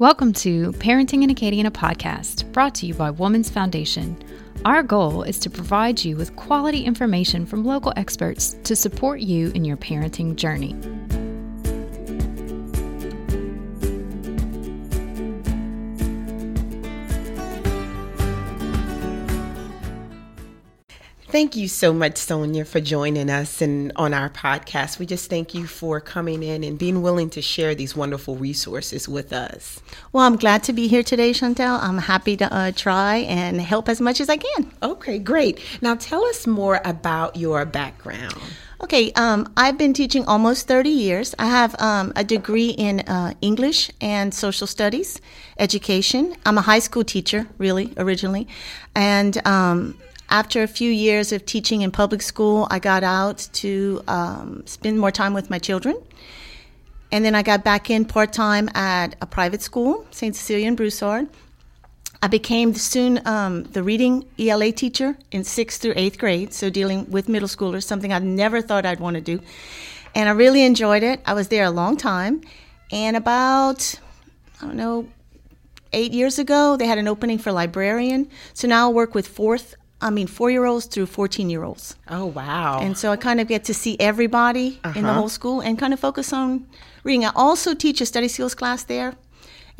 Welcome to Parenting in Acadiana, a podcast brought to you by Woman's Foundation. Our goal is to provide you with quality information from local experts to support you in your parenting journey. Thank you so much, Sonia, for joining us and on our podcast. We just thank you for coming in and being willing to share these wonderful resources with us. Well, I'm glad to be here today, Chantel. I'm happy to uh, try and help as much as I can. Okay, great. Now, tell us more about your background. Okay, um, I've been teaching almost 30 years. I have um, a degree in uh, English and social studies, education. I'm a high school teacher, really, originally. And um, after a few years of teaching in public school, I got out to um, spend more time with my children. And then I got back in part time at a private school, St. Cecilia in Broussard. I became soon um, the reading ELA teacher in sixth through eighth grade, so dealing with middle schoolers, something I never thought I'd want to do. And I really enjoyed it. I was there a long time. And about, I don't know, eight years ago, they had an opening for librarian. So now I work with fourth I mean, four year olds through 14 year olds. Oh, wow. And so I kind of get to see everybody uh-huh. in the uh-huh. whole school and kind of focus on reading. I also teach a study skills class there.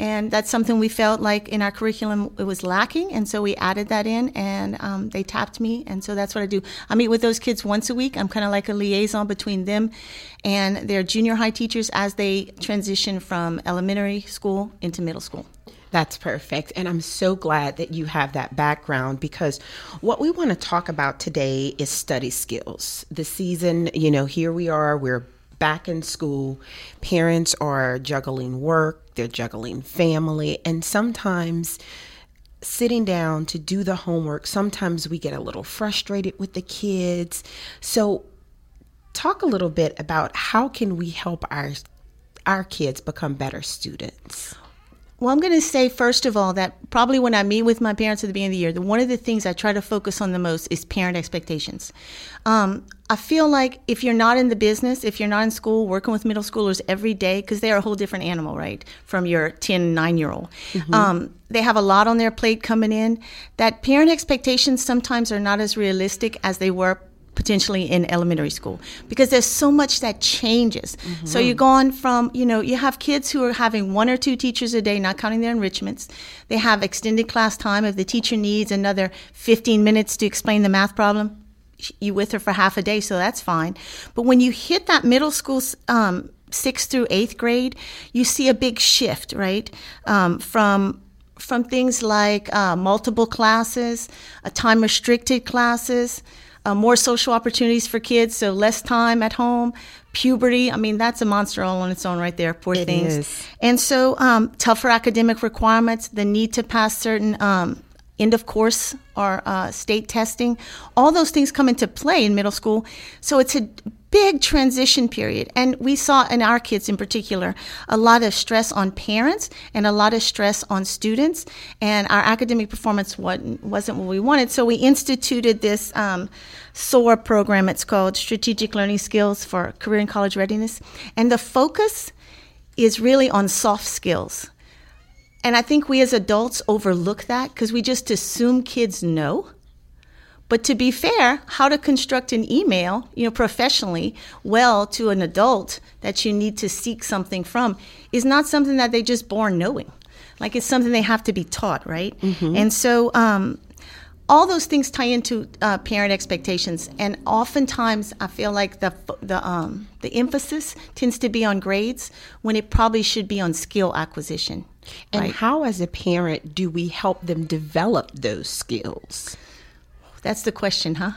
And that's something we felt like in our curriculum it was lacking. And so we added that in and um, they tapped me. And so that's what I do. I meet with those kids once a week. I'm kind of like a liaison between them and their junior high teachers as they transition from elementary school into middle school. That's perfect. And I'm so glad that you have that background because what we want to talk about today is study skills. The season, you know, here we are, we're back in school. Parents are juggling work, they're juggling family, and sometimes sitting down to do the homework, sometimes we get a little frustrated with the kids. So talk a little bit about how can we help our our kids become better students? Well, I'm going to say, first of all, that probably when I meet with my parents at the beginning of the year, the, one of the things I try to focus on the most is parent expectations. Um, I feel like if you're not in the business, if you're not in school working with middle schoolers every day, because they're a whole different animal, right, from your 10, 9 year old, mm-hmm. um, they have a lot on their plate coming in, that parent expectations sometimes are not as realistic as they were potentially in elementary school because there's so much that changes. Mm-hmm. So you're going from, you know, you have kids who are having one or two teachers a day, not counting their enrichments. They have extended class time. If the teacher needs another 15 minutes to explain the math problem, you with her for half a day, so that's fine. But when you hit that middle school, um, sixth through eighth grade, you see a big shift, right? Um, from from things like uh, multiple classes, uh, time restricted classes, uh, more social opportunities for kids, so less time at home. Puberty, I mean, that's a monster all on its own right there, poor it things. Is. And so, um, tougher academic requirements, the need to pass certain um, end of course or uh, state testing, all those things come into play in middle school. So it's a big transition period. And we saw in our kids in particular a lot of stress on parents and a lot of stress on students. And our academic performance wasn't, what we wanted. So we instituted this um, SOAR program. It's called Strategic Learning Skills for Career and College Readiness. And the focus is really on soft skills. And I think we as adults overlook that because we just assume kids know but to be fair, how to construct an email, you know, professionally well to an adult that you need to seek something from is not something that they just born knowing. Like it's something they have to be taught, right? Mm-hmm. And so um, all those things tie into uh, parent expectations, and oftentimes I feel like the the um, the emphasis tends to be on grades when it probably should be on skill acquisition. And right? how, as a parent, do we help them develop those skills? That's the question, huh?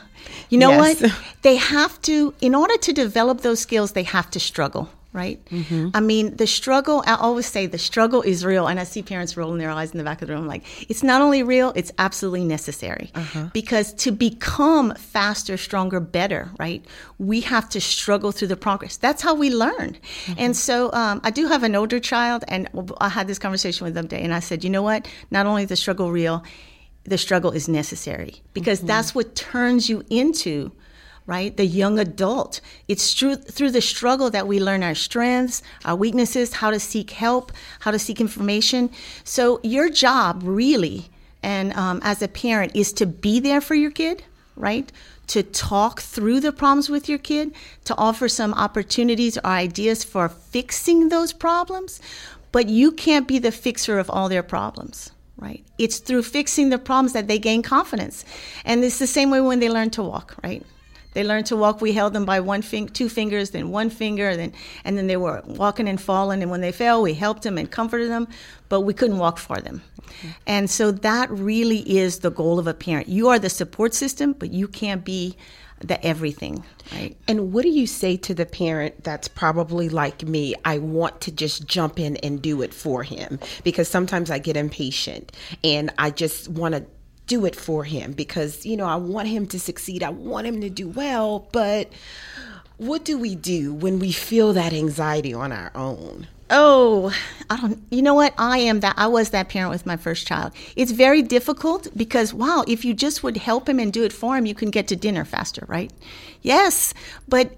You know yes. what? They have to, in order to develop those skills, they have to struggle, right? Mm-hmm. I mean, the struggle, I always say the struggle is real. And I see parents rolling their eyes in the back of the room like, it's not only real, it's absolutely necessary. Uh-huh. Because to become faster, stronger, better, right, we have to struggle through the progress. That's how we learn. Mm-hmm. And so um, I do have an older child, and I had this conversation with them today, and I said, you know what? Not only is the struggle real, the struggle is necessary because mm-hmm. that's what turns you into right? The young adult. It's through, through the struggle that we learn our strengths, our weaknesses, how to seek help, how to seek information. So, your job really, and um, as a parent, is to be there for your kid, right? To talk through the problems with your kid, to offer some opportunities or ideas for fixing those problems. But you can't be the fixer of all their problems right? It's through fixing the problems that they gain confidence. And it's the same way when they learn to walk, right? They learned to walk. We held them by one fing- two fingers, then one finger, then and then they were walking and falling. And when they fell, we helped them and comforted them, but we couldn't walk for them. Okay. And so that really is the goal of a parent. You are the support system, but you can't be the everything, right? And what do you say to the parent that's probably like me? I want to just jump in and do it for him because sometimes I get impatient and I just want to do it for him because, you know, I want him to succeed. I want him to do well. But what do we do when we feel that anxiety on our own? Oh, I don't, you know what? I am that, I was that parent with my first child. It's very difficult because, wow, if you just would help him and do it for him, you can get to dinner faster, right? Yes, but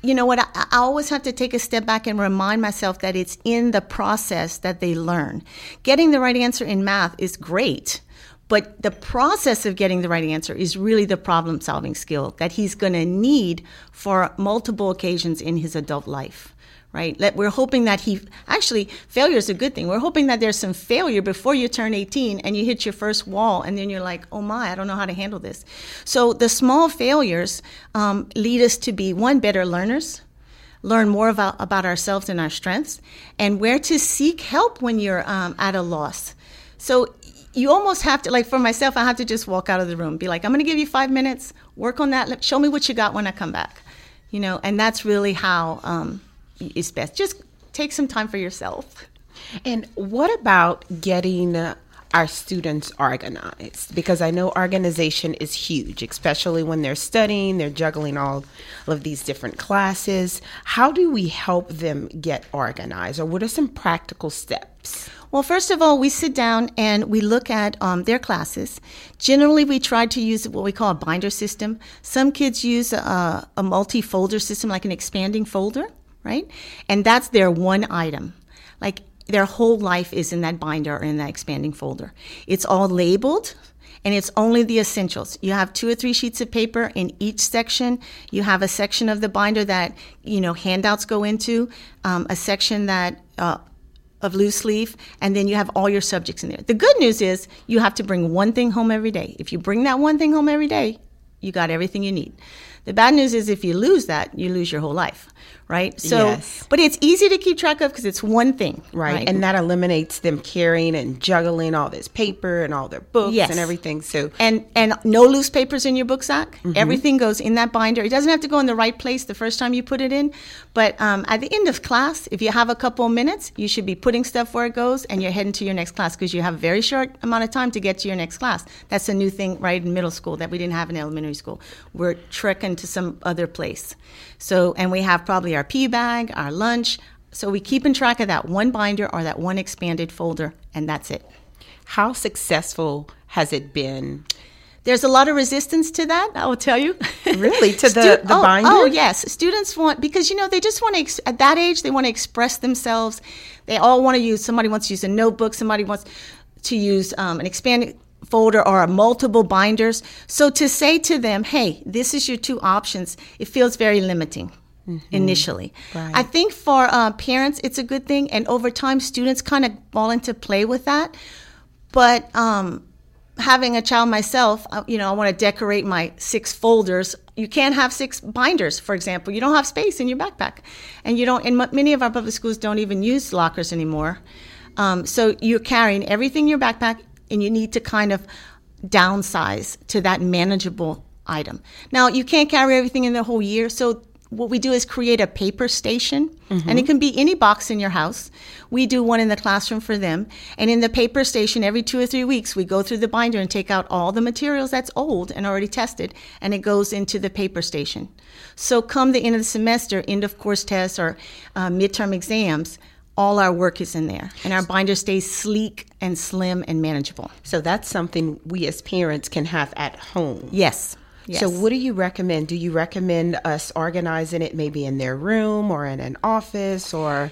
you know what? I, I, always have to take a step back and remind myself that it's in the process that they learn. Getting the right answer in math is great, but the process of getting the right answer is really the problem solving skill that he's going to need for multiple occasions in his adult life. Right? We're hoping that he actually failure is a good thing. We're hoping that there's some failure before you turn 18 and you hit your first wall, and then you're like, oh my, I don't know how to handle this. So the small failures um, lead us to be one better learners, learn more about, about ourselves and our strengths, and where to seek help when you're um, at a loss. So you almost have to like for myself i have to just walk out of the room be like i'm going to give you five minutes work on that show me what you got when i come back you know and that's really how um, it's best just take some time for yourself and what about getting our students organized because I know organization is huge, especially when they're studying, they're juggling all of these different classes. How do we help them get organized, or what are some practical steps? Well, first of all, we sit down and we look at um, their classes. Generally, we try to use what we call a binder system. Some kids use a, a multi folder system, like an expanding folder, right? And that's their one item. Like their whole life is in that binder or in that expanding folder. It's all labeled and it's only the essentials. You have two or three sheets of paper in each section. You have a section of the binder that you know handouts go into, um, a section that uh, of loose leaf, and then you have all your subjects in there. The good news is you have to bring one thing home every day. If you bring that one thing home every day, you got everything you need. The bad news is if you lose that, you lose your whole life right? So, yes. but it's easy to keep track of because it's one thing, right. right. And that eliminates them carrying and juggling all this paper and all their books yes. and everything. So, and and no loose papers in your book sack. Mm-hmm. Everything goes in that binder. It doesn't have to go in the right place the first time you put it in, but um, at the end of class, if you have a couple of minutes, you should be putting stuff where it goes, and you're heading to your next class because you have a very short amount of time to get to your next class. That's a new thing, right, in middle school that we didn't have in elementary school. We're trekking to some other place. So, and we have probably our pee bag, our lunch. So we keep in track of that one binder or that one expanded folder, and that's it. How successful has it been? There's a lot of resistance to that, I will tell you. Really? To the, Stu- the oh, binder? Oh, yes. Students want, because, you know, they just want to, ex- at that age, they want to express themselves. They all want to use, somebody wants to use a notebook, somebody wants to use um, an expanded folder or multiple binders. So to say to them, hey, this is your two options, it feels very limiting. Mm-hmm. Initially, right. I think for uh, parents it's a good thing, and over time students kind of fall into play with that. But um, having a child myself, uh, you know, I want to decorate my six folders. You can't have six binders, for example. You don't have space in your backpack, and you don't. And many of our public schools don't even use lockers anymore. Um, so you're carrying everything in your backpack and you need to kind of downsize to that manageable item. Now, you can't carry everything in the whole year, so what we do is create a paper station, mm-hmm. and it can be any box in your house. We do one in the classroom for them. And in the paper station, every two or three weeks, we go through the binder and take out all the materials that's old and already tested, and it goes into the paper station. So, come the end of the semester, end of course tests, or uh, midterm exams, all our work is in there and our binder stays sleek and slim and manageable so that's something we as parents can have at home yes Yes. So, what do you recommend? Do you recommend us organizing it maybe in their room or in an office or?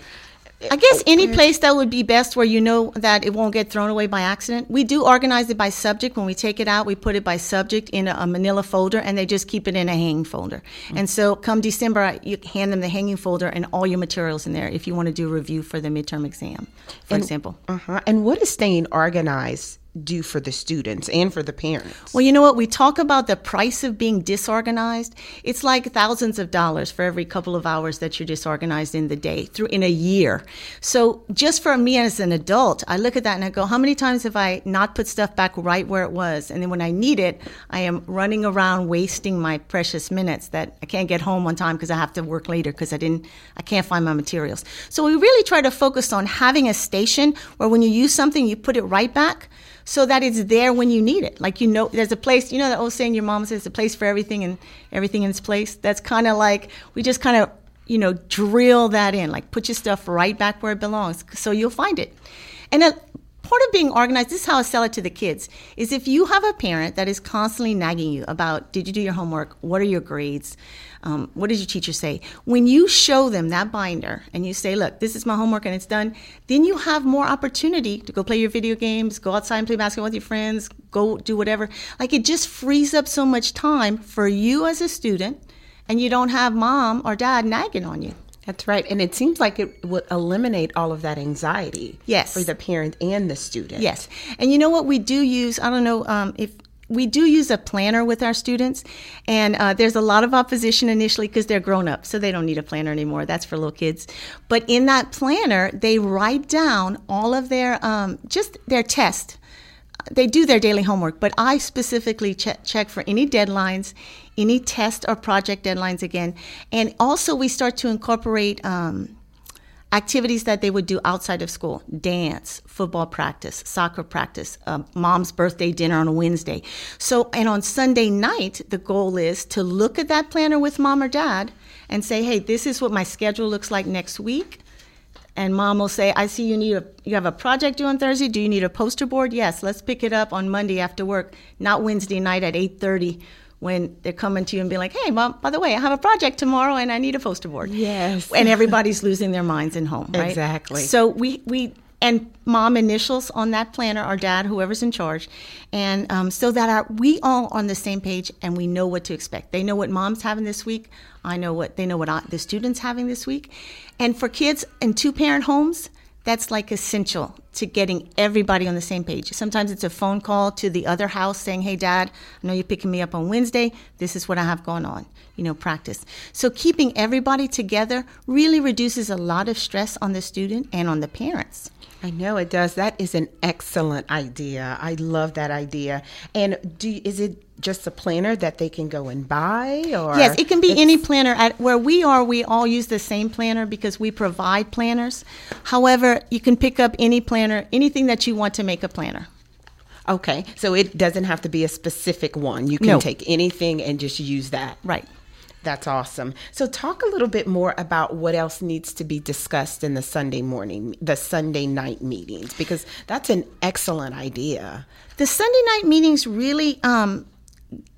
I guess any place that would be best where you know that it won't get thrown away by accident. We do organize it by subject. When we take it out, we put it by subject in a, a manila folder and they just keep it in a hanging folder. Mm-hmm. And so come December, you hand them the hanging folder and all your materials in there if you want to do a review for the midterm exam, for and, example. Uh-huh. And what is staying organized do for the students and for the parents? Well, you know what? We talk about the price of being disorganized. It's like thousands of dollars for every couple of hours that you're disorganized in the day through in a year. So just for me as an adult, I look at that and I go, how many times have I not put stuff back right where it was? And then when I need it, I am running around wasting my precious minutes that I can't get home on time because I have to work later because I didn't, I can't find my materials. So we really try to focus on having a station where when you use something, you put it right back so that it's there when you need it. Like you know, there's a place. You know that old saying your mom says, it's "A place for everything and everything in its place." That's kind of like we just kind of you know drill that in, like put your stuff right back where it belongs, so you'll find it. And part of being organized, this is how I sell it to the kids, is if you have a parent that is constantly nagging you about, did you do your homework? What are your grades? Um, what did your teacher say? When you show them that binder and you say, look, this is my homework and it's done, then you have more opportunity to go play your video games, go outside and play basketball with your friends, go do whatever. Like it just frees up so much time for you as a student and you don't have mom or dad nagging on you. That's right. And it seems like it would eliminate all of that anxiety. Yes. For the parent and the student. Yes. And you know what we do use? I don't know um, if we do use a planner with our students, and uh, there's a lot of opposition initially because they're grown up, so they don't need a planner anymore. That's for little kids. But in that planner, they write down all of their um, just their test. They do their daily homework, but I specifically check, check for any deadlines, any test or project deadlines again. And also, we start to incorporate um, activities that they would do outside of school dance, football practice, soccer practice, uh, mom's birthday dinner on a Wednesday. So, and on Sunday night, the goal is to look at that planner with mom or dad and say, hey, this is what my schedule looks like next week. And mom will say, I see you need a you have a project due on Thursday. Do you need a poster board? Yes, let's pick it up on Monday after work, not Wednesday night at 8:30 when they're coming to you and being like, "Hey, mom, by the way, I have a project tomorrow and I need a poster board." Yes. And everybody's losing their minds in home, right? Exactly. So we we and mom initials on that planner or dad, whoever's in charge, and um, so that our, we all on the same page and we know what to expect. They know what mom's having this week. I know what they know what I, the students having this week, and for kids in two parent homes, that's like essential to getting everybody on the same page. Sometimes it's a phone call to the other house saying, Hey, dad, I know you're picking me up on Wednesday. This is what I have going on, you know, practice. So keeping everybody together really reduces a lot of stress on the student and on the parents. I know it does. That is an excellent idea. I love that idea. And do is it just a planner that they can go and buy or Yes, it can be any planner at where we are we all use the same planner because we provide planners. However, you can pick up any planner, anything that you want to make a planner. Okay. So it doesn't have to be a specific one. You can No. take anything and just use that. Right. That's awesome. So, talk a little bit more about what else needs to be discussed in the Sunday morning, the Sunday night meetings, because that's an excellent idea. The Sunday night meetings really um,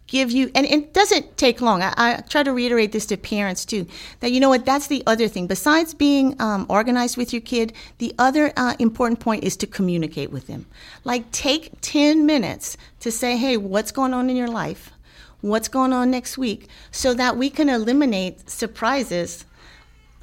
give you, and it doesn't take long. I, I try to reiterate this to parents too, that you know what, that's the other thing. Besides being um, organized with your kid, the other uh, important point is to communicate with them. Like, take 10 minutes to say, hey, what's going on in your life? What's going on next week? So that we can eliminate surprises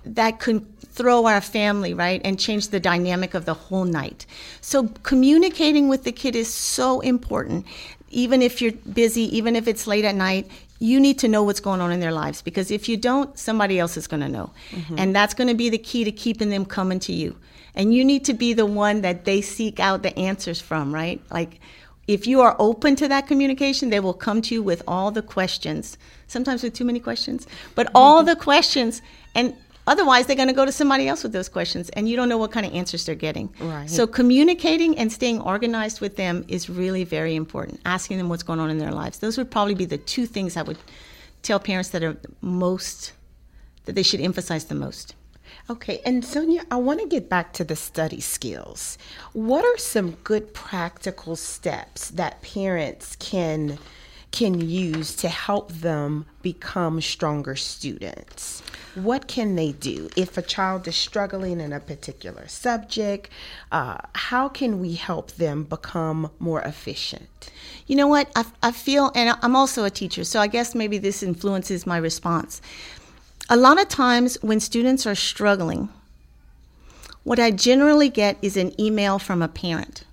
that could throw our family, right, and change the dynamic of the whole night. So communicating with the kid is so important. Even if you're busy, even if it's late at night, you need to know what's going on in their lives because if you don't, somebody else is going to know. Mm-hmm. And that's going to be the key to keeping them coming to you. And you need to be the one that they seek out the answers from, right? Like if you are open to that communication, they will come to you with all the questions. Sometimes with too many questions, but all the questions and Otherwise, they're going to go to somebody else with those questions, and you don't know what kind of answers they're getting. Right. So, communicating and staying organized with them is really very important. Asking them what's going on in their lives. Those would probably be the two things I would tell parents that are most that they should emphasize the most. Okay, and Sonia, I want to get back to the study skills. What are some good practical steps that parents can can use to help them become stronger students? What can they do if a child is struggling in a particular subject? Uh, how can we help them become more efficient? You know what? I, I feel, and I'm also a teacher, so I guess maybe this influences my response. A lot of times when students are struggling, what I generally get is an email from a parent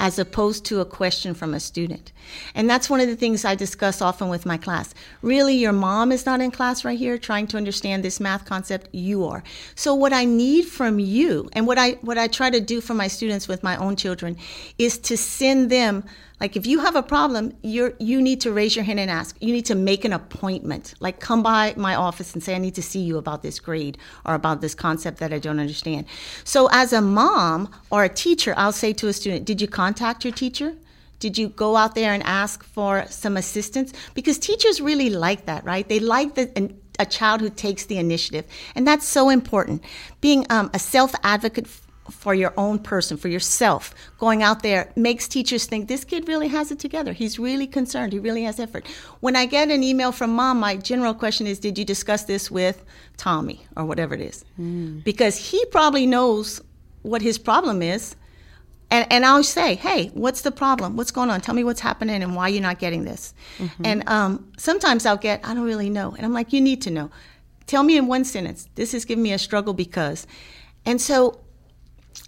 as opposed to a question from a student. And that's one of the things I discuss often with my class. Really, your mom is not in class right here trying to understand this math concept, you are. So what I need from you and what I what I try to do for my students with my own children is to send them like if you have a problem, you're you need to raise your hand and ask. You need to make an appointment. Like come by my office and say I need to see you about this grade or about this concept that I don't understand. So as a mom or a teacher, I'll say to a student, "Did you contact your teacher?" Did you go out there and ask for some assistance? Because teachers really like that, right? They like the, a child who takes the initiative. And that's so important. Being um, a self advocate for your own person, for yourself, going out there makes teachers think this kid really has it together. He's really concerned. He really has effort. When I get an email from mom, my general question is, Did you discuss this with Tommy or whatever it is? Mm. Because he probably knows what his problem is. And, and I'll say, hey, what's the problem? What's going on? Tell me what's happening and why you're not getting this. Mm-hmm. And um, sometimes I'll get, I don't really know. And I'm like, you need to know. Tell me in one sentence, this is giving me a struggle because. And so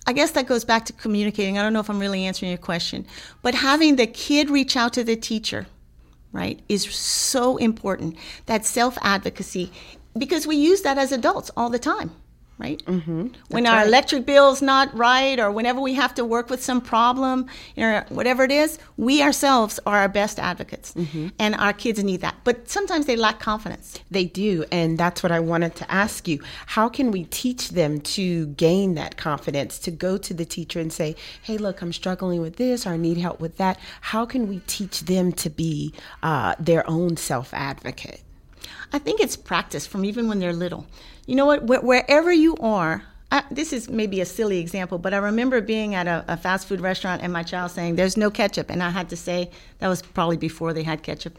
I guess that goes back to communicating. I don't know if I'm really answering your question, but having the kid reach out to the teacher, right, is so important. That self advocacy, because we use that as adults all the time right? Mm-hmm. When our right. electric bill's not right, or whenever we have to work with some problem, or whatever it is, we ourselves are our best advocates, mm-hmm. and our kids need that. But sometimes they lack confidence. They do, and that's what I wanted to ask you. How can we teach them to gain that confidence to go to the teacher and say, "Hey, look, I'm struggling with this, or I need help with that." How can we teach them to be uh, their own self advocate? I think it's practice from even when they're little. You know what? Wh- wherever you are, I, this is maybe a silly example, but I remember being at a, a, fast food restaurant and my child saying, There's no ketchup. And I had to say, that was probably before they had ketchup.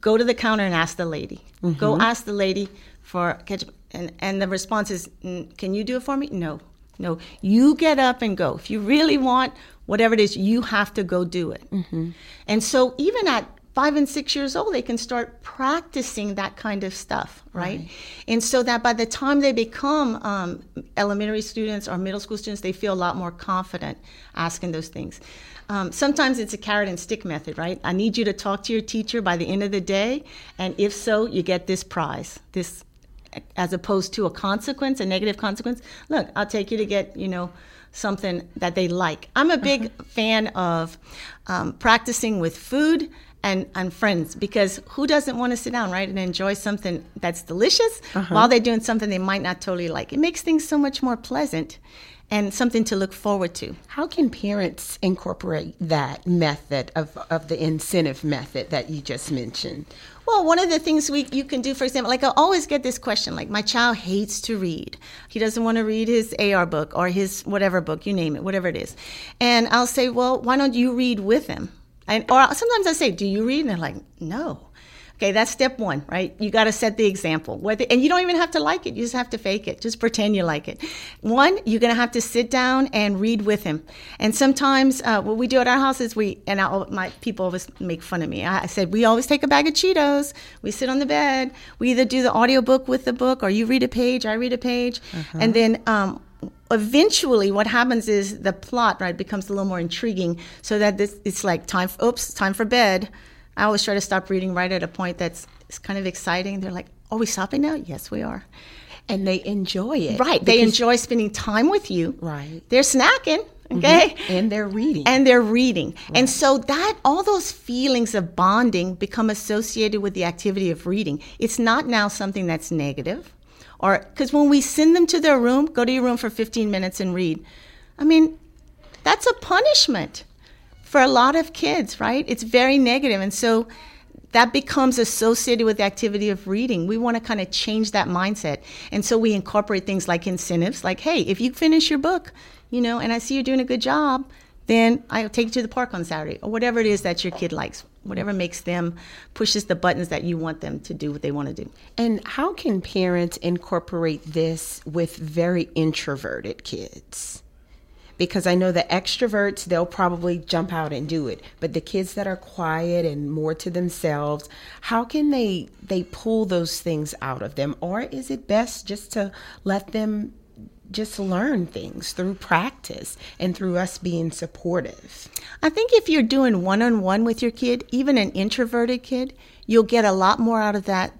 Go to the counter and ask the lady. Mm-hmm. Go ask the lady for ketchup. And, and the response is, Can you do it for me? No. No. You get up and go. If you really want whatever it is, you have to go do it. Mm-hmm. And so even at five and six years old, they can start practicing that kind of stuff, right? right. And so that by the time they become um, elementary students or middle school students, they feel a lot more confident asking those things. Um, sometimes it's a carrot and stick method, right? I need you to talk to your teacher by the end of the day, and if so, you get this prize, this as opposed to a consequence, a negative consequence. Look, I'll take you to get, you know, something that they like. I'm a big uh-huh. fan of um, practicing with food and, and friends because who doesn't want to sit down right and enjoy something that's delicious uh-huh. while they're doing something they might not totally like it makes things so much more pleasant and something to look forward to how can parents incorporate that method of, of the incentive method that you just mentioned well, one of the things we you can do, for example, like I always get this question, like my child hates to read. He doesn't want to read his AR book or his whatever book, you name it, whatever it is. And I'll say, well, why don't you read with him? And, or sometimes I say, Do you read? And they're like, No. Okay, that's step one, right? You got to set the example. Whether, and you don't even have to like it. You just have to fake it. Just pretend you like it. One, you're going to have to sit down and read with him. And sometimes uh, what we do at our house is we, and I, my people always make fun of me. I said, we always take a bag of Cheetos. We sit on the bed. We either do the audiobook with the book or you read a page, I read a page. Uh-huh. And then um, eventually what happens is the plot right becomes a little more intriguing so that this it's like time for, oops time for bed. I always try to stop reading right at a point that's kind of exciting. They're like are we stopping now? Yes we are. And they enjoy it right they enjoy spending time with you. Right. They're snacking mm-hmm. okay? Mm-hmm. and they're reading. And they're reading. Right. and so that all those feelings of bonding become associated with the activity of reading. It's not now something that's negative or because when we send them to their room, go to your room for 15 minutes and read. I mean, that's a punishment for a lot of kids, right? It's very negative, and so that becomes associated with the activity of reading. We want to kind of change that mindset, and so we incorporate things like incentives, like, hey, if you finish your book, you know, and I see you're doing a good job, then I'll take you to the park on Saturday, or whatever it is that your kid likes. Whatever makes them pushes the buttons that you want them to do what they want to do. And how can parents incorporate this with very introverted kids? Because I know the extroverts, they'll probably jump out and do it. But the kids that are quiet and more to themselves, how can they they pull those things out of them? Or is it best just to let them just learn things through practice and through us being supportive. I think if you're doing one on one with your kid, even an introverted kid, you'll get a lot more out of that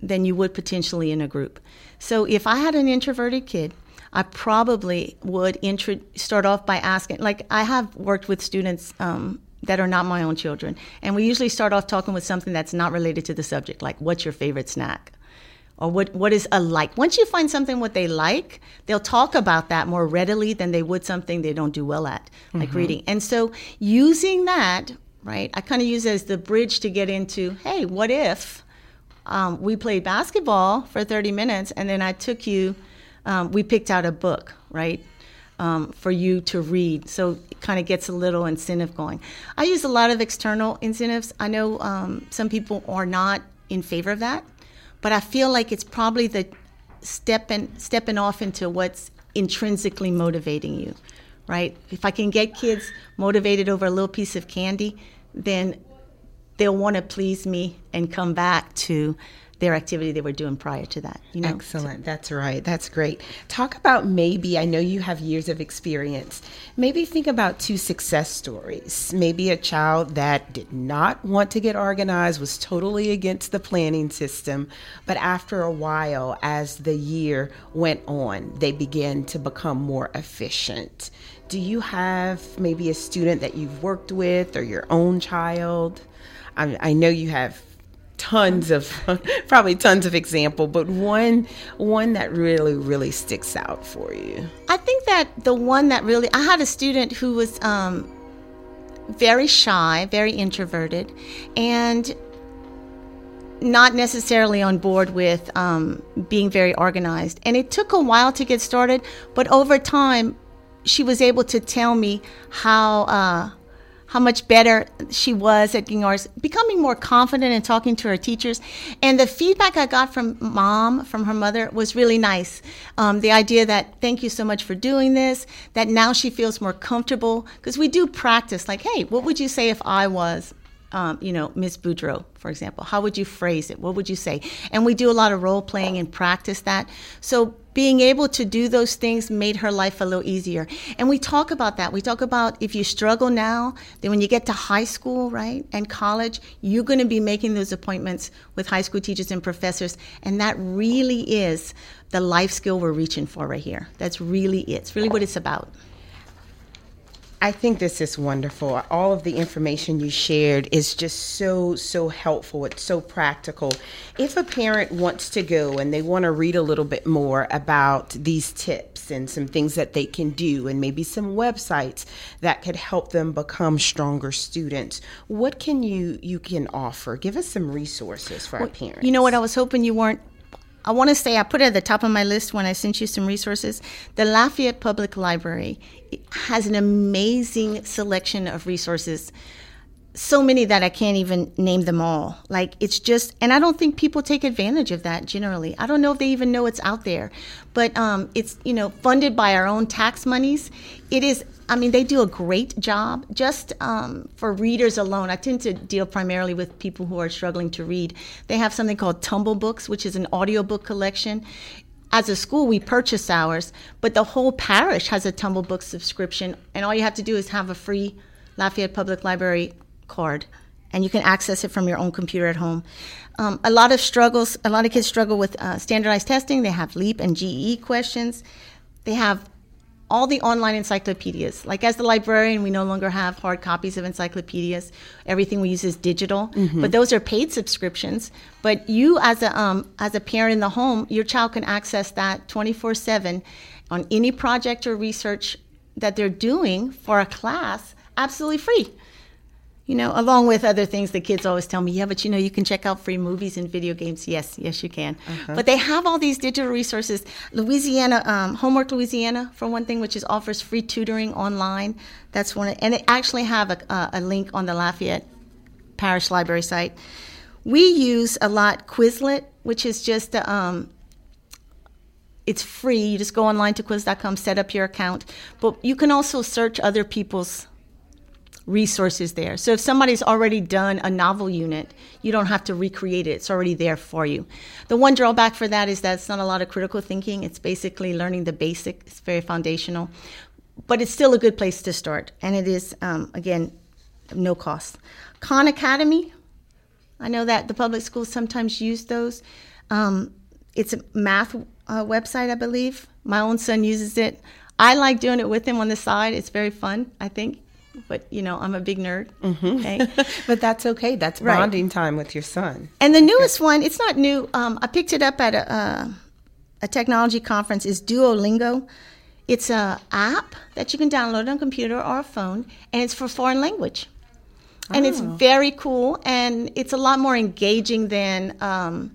than you would potentially in a group. So if I had an introverted kid, I probably would intro- start off by asking, like, I have worked with students um, that are not my own children, and we usually start off talking with something that's not related to the subject, like, what's your favorite snack? Or what, what is a like. Once you find something what they like, they'll talk about that more readily than they would something they don't do well at, like mm-hmm. reading. And so using that, right, I kind of use it as the bridge to get into, hey, what if um, we played basketball for 30 minutes and then I took you, um, we picked out a book, right? Um, for you to read. So it kind of gets a little incentive going. I use a lot of external incentives. I know um, some people are not in favor of that but I feel like it's probably the stepping stepping off into what's intrinsically motivating you, right? If I can get kids motivated over a little piece of candy, then they'll want to please me and come back to their activity they were doing prior to that. You know? Excellent. That's right. That's great. Talk about maybe, I know you have years of experience. Maybe think about two success stories. Maybe a child that did not want to get organized, was totally against the planning system, but after a while, as the year went on, they began to become more efficient. Do you have maybe a student that you've worked with or your own child? I, I know you have tons of probably tons of example but one one that really really sticks out for you. I think that the one that really i had a student who was um, very shy very introverted and not necessarily on board with um, being very organized. And it took a while to get started but over time she was able to tell me how uh, how much better she was at getting ours, becoming more confident in talking to her teachers. And the feedback I got from mom, from her mother, was really nice. Um, the idea that thank you so much for doing this, that now she feels more comfortable, because we do practice, like, hey, what would you say if I was um, you know, Miss Boudreau, for example? How would you phrase it? What would you say? And we do a lot of role playing and practice that. So being able to do those things made her life a little easier. And we talk about that. We talk about if you struggle now, then when you get to high school, right, and college, you're going to be making those appointments with high school teachers and professors. And that really is the life skill we're reaching for right here. That's really it. It's really what it's about. I think this is wonderful. All of the information you shared is just so, so helpful. It's so practical. If a parent wants to go and they want to read a little bit more about these tips and some things that they can do, and maybe some websites that could help them become stronger students, what can you you can offer? Give us some resources for well, our parents. You know what? I was hoping you weren't I want to say I put it at the top of my list when I sent you some resources. The Lafayette Public Library has an amazing selection of resources. So many that I can't even name them all. Like it's just, and I don't think people take advantage of that generally. I don't know if they even know it's out there, but um, it's you know funded by our own tax monies. It is I mean, they do a great job just um, for readers alone. I tend to deal primarily with people who are struggling to read. They have something called Tumble Books, which is an audiobook collection. As a school, we purchase ours, but the whole parish has a Tumble Book subscription, and all you have to do is have a free Lafayette Public Library card, and you can access it from your own computer at home. Um, a lot of struggles, a lot of kids struggle with uh, standardized testing. They have LEAP and GE questions. They have all the online encyclopedias. Like as the librarian, we no longer have hard copies of encyclopedias. Everything we use is digital, mm-hmm. but those are paid subscriptions. But you, as a um, as a parent in the home, your child can access that twenty four seven on any project or research that they're doing for a class, absolutely free you know, along with other things the kids always tell me, yeah, but you know, you can check out free movies and video games. Yes, yes, you can. Uh-huh. But they have all these digital resources. Louisiana, um, Homework Louisiana, for one thing, which is offers free tutoring online. That's one, and they actually have a, a link on the Lafayette parish library site. We use a lot Quizlet, which is just um, it's free. You just go online to quiz.com, set up your account. But you can also search other people's resources there. So if somebody's already done a novel unit, you don't have to recreate it. It's already there for you. The one drawback for that is that it's not a lot of critical thinking. It's basically learning the basic. It's very foundational, but it's still a good place to start. And it is, um, again, no cost. Khan Academy. I know that the public schools sometimes use those. Um, it's a math uh, website, I believe. My own son uses it. I like doing it with him on the side. It's very fun, I think but you know I'm a big nerd. Mm-hmm. Okay? but that's okay. That's right. bonding time with your son. And the newest one, it's not new. Um, I picked it up at a, uh, a technology conference. Is Duolingo. It's a app that you can download on a computer or a phone, and it's for foreign language. And oh. it's very cool, and it's a lot more engaging than um,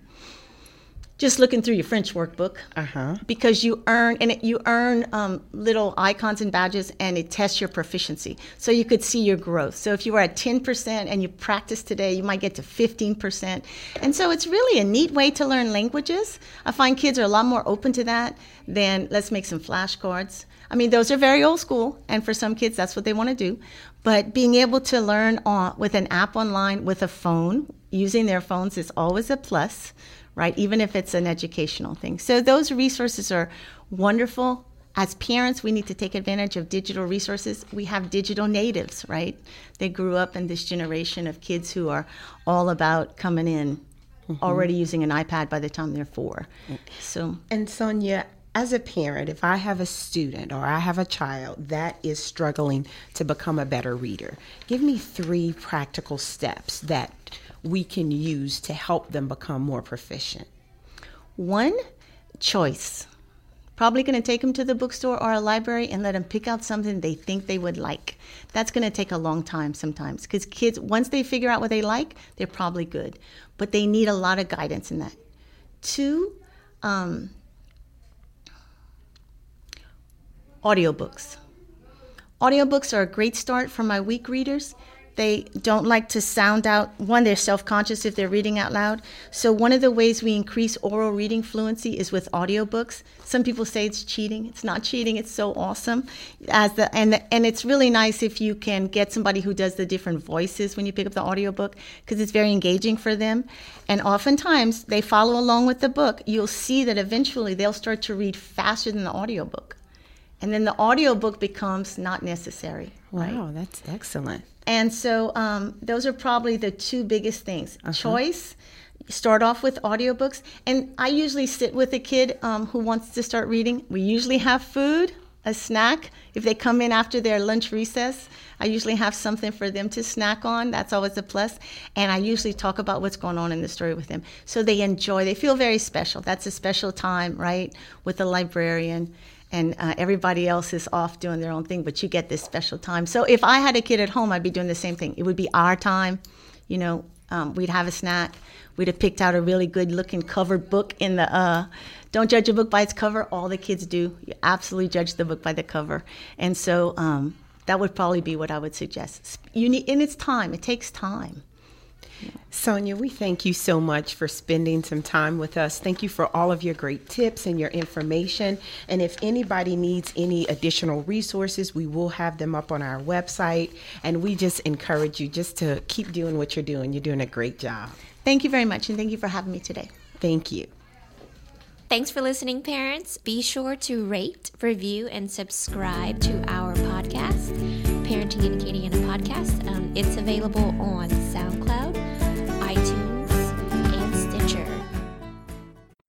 just looking through your French workbook. Uh-huh. because you earn and it, you earn um, little icons and badges and it tests your proficiency. So you could see your growth. So if you were at 10% and you practice today you might get to 15% and so it's really a neat way to learn languages. I find kids are a lot more open to that than let's make some flashcards. I mean those are very old school and for some kids that's what they want to do. But being able to learn on, with an app online with a phone using their phones is always a plus right? Even if it's an educational thing. So those resources are wonderful. As parents, we need to take advantage of digital resources. We have digital natives, right? They grew up in this generation of kids who are all about coming in mm-hmm. already using an iPad by the time they're four. So And Sonia, as a parent, if I have a student or I have a child that is struggling to become a better reader, give me three practical steps that we can use to help them become more proficient? One, choice. Probably going to take them to the bookstore or a library and let them pick out something they think they would like. That's going to take a long time sometimes because kids, once they figure out what they like, they're probably good. But they need a lot of guidance in that. Two, um, audiobooks. Audiobooks are a great start for my weak readers they don't like to sound out. One, they're self conscious if they're reading out loud. So, one of the ways we increase oral reading fluency is with audiobooks. Some people say it's cheating. It's not cheating, it's so awesome. As the, and, the, and it's really nice if you can get somebody who does the different voices when you pick up the audiobook because it's very engaging for them. And oftentimes they follow along with the book. You'll see that eventually they'll start to read faster than the audiobook. And then the audiobook becomes not necessary. Wow, right? that's excellent. And so um, those are probably the two biggest things uh-huh. choice. Start off with audiobooks. And I usually sit with a kid um, who wants to start reading. We usually have food, a snack. If they come in after their lunch recess, I usually have something for them to snack on. That's always a plus. And I usually talk about what's going on in the story with them. So they enjoy, they feel very special. That's a special time, right, with the librarian and uh, everybody else is off doing their own thing, but you get this special time. So if I had a kid at home, I'd be doing the same thing. It would be our time. You know, um, we'd have a snack. We'd have picked out a really good looking covered book in the. Uh, don't judge a book by its cover. All the kids do. You absolutely judge the book by the cover. And so um, that would probably be what I would suggest. You need, and it's time. It takes time. Sonia, we thank you so much for spending some time with us. Thank you for all of your great tips and your information. And if anybody needs any additional resources, we will have them up on our website. And we just encourage you just to keep doing what you're doing. You're doing a great job. Thank you very much. And thank you for having me today. Thank you. Thanks for listening, parents. Be sure to rate, review, and subscribe to our podcast, Parenting in Acadiana Podcast. Um, it's available on SoundCloud